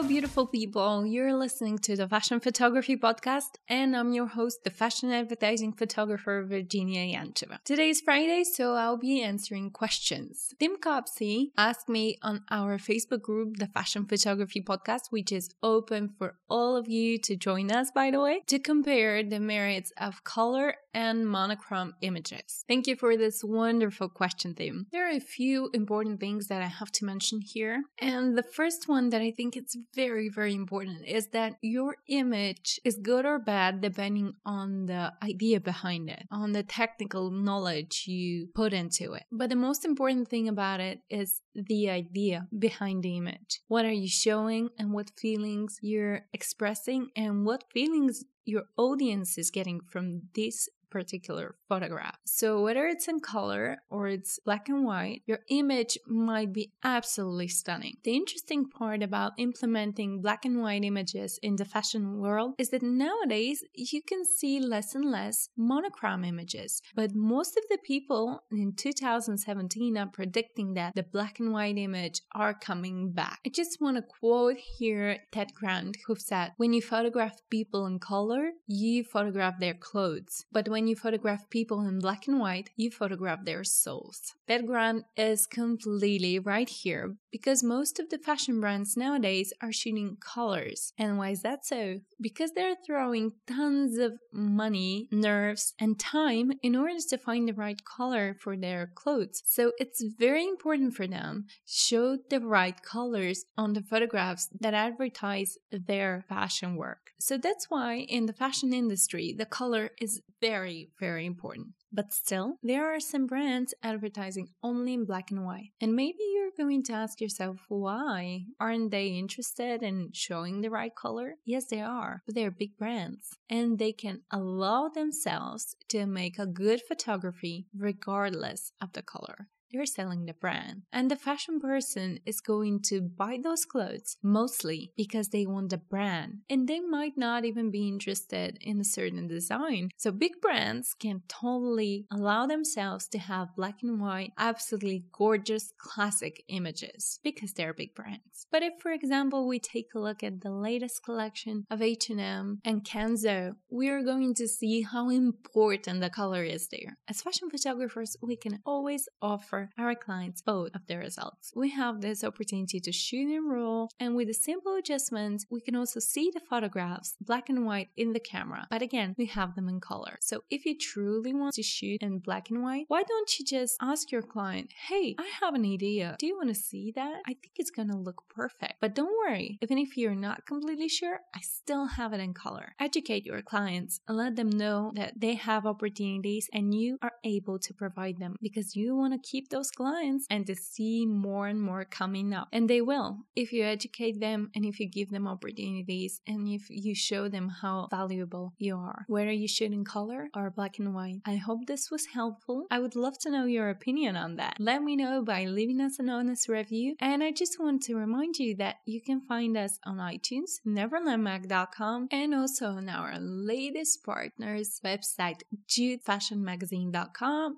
Hello, beautiful people. You're listening to the Fashion Photography Podcast, and I'm your host, the fashion advertising photographer Verginiya Yancheva. Today is Friday, so I'll be answering questions. Tim Copsey asked me on our Facebook group, the Fashion Photography Podcast, which is open for all of you to join us, by the way, to compare the merits of color and monochrome images. Thank you for this wonderful question, Tim. There are a few important things that I have to mention here, and the first one that I think it's very, very important is that your image is good or bad depending on the idea behind it, on the technical knowledge you put into it. But the most important thing about it is the idea behind the image. What are you showing and what feelings you're expressing and what feelings your audience is getting from this particular photograph. So, whether it's in color or it's black and white, your image might be absolutely stunning. The interesting part about implementing black and white images in the fashion world is that nowadays you can see less and less monochrome images, but most of the people in 2017 are predicting that the black and white image are coming back. I just want to quote here Ted Grant, who said, When you photograph people in color, you photograph their clothes, but when when you photograph people in black and white, you photograph their souls. Ted Grant is completely right here because most of the fashion brands nowadays are shooting colors. And why is that so? Because they're throwing tons of money, nerves, and time in order to find the right color for their clothes. So it's very important for them to show the right colors on the photographs that advertise their fashion work. So that's why in the fashion industry, the color is very, very important. But still, there are some brands advertising only in black and white. And maybe you're going to ask yourself, why? Aren't they interested in showing the right color? Yes, they are, but they're big brands and they can allow themselves to make a good photography regardless of the color they're selling the brand. And the fashion person is going to buy those clothes mostly because they want the brand. And they might not even be interested in a certain design. So big brands can totally allow themselves to have black and white, absolutely gorgeous classic images because they're big brands. But if for example we take a look at the latest collection of H&M and Kenzo, we are going to see how important the color is there. As fashion photographers, we can always offer our clients both of the results. We have this opportunity to shoot in RAW, and with a simple adjustment, we can also see the photographs black and white in the camera. But again, we have them in color. So if you truly want to shoot in black and white, why don't you just ask your client, hey, I have an idea. Do you want to see that? I think it's going to look perfect. But don't worry, even if you're not completely sure, I still have it in color. Educate your clients and let them know that they have opportunities and you are able to provide them because you want to keep those clients and to see more and more coming up. And they will if you educate them and if you give them opportunities and if you show them how valuable you are, whether you shoot in color or black and white. I hope this was helpful. I would love to know your opinion on that. Let me know by leaving us an honest review. And I just want to remind you that you can find us on iTunes, neverlandmag.com, and also on our latest partners website, judefashionmagazine.com.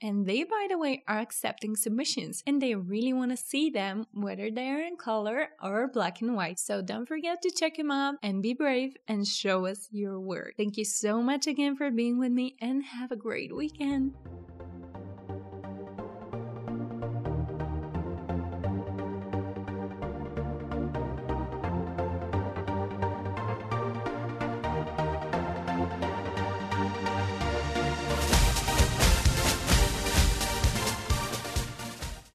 And they, by the way, are accepting submissions and they really want to see them, whether they're in color or black and white. So don't forget to check them out and be brave and show us your work. Thank you so much again for being with me and have a great weekend.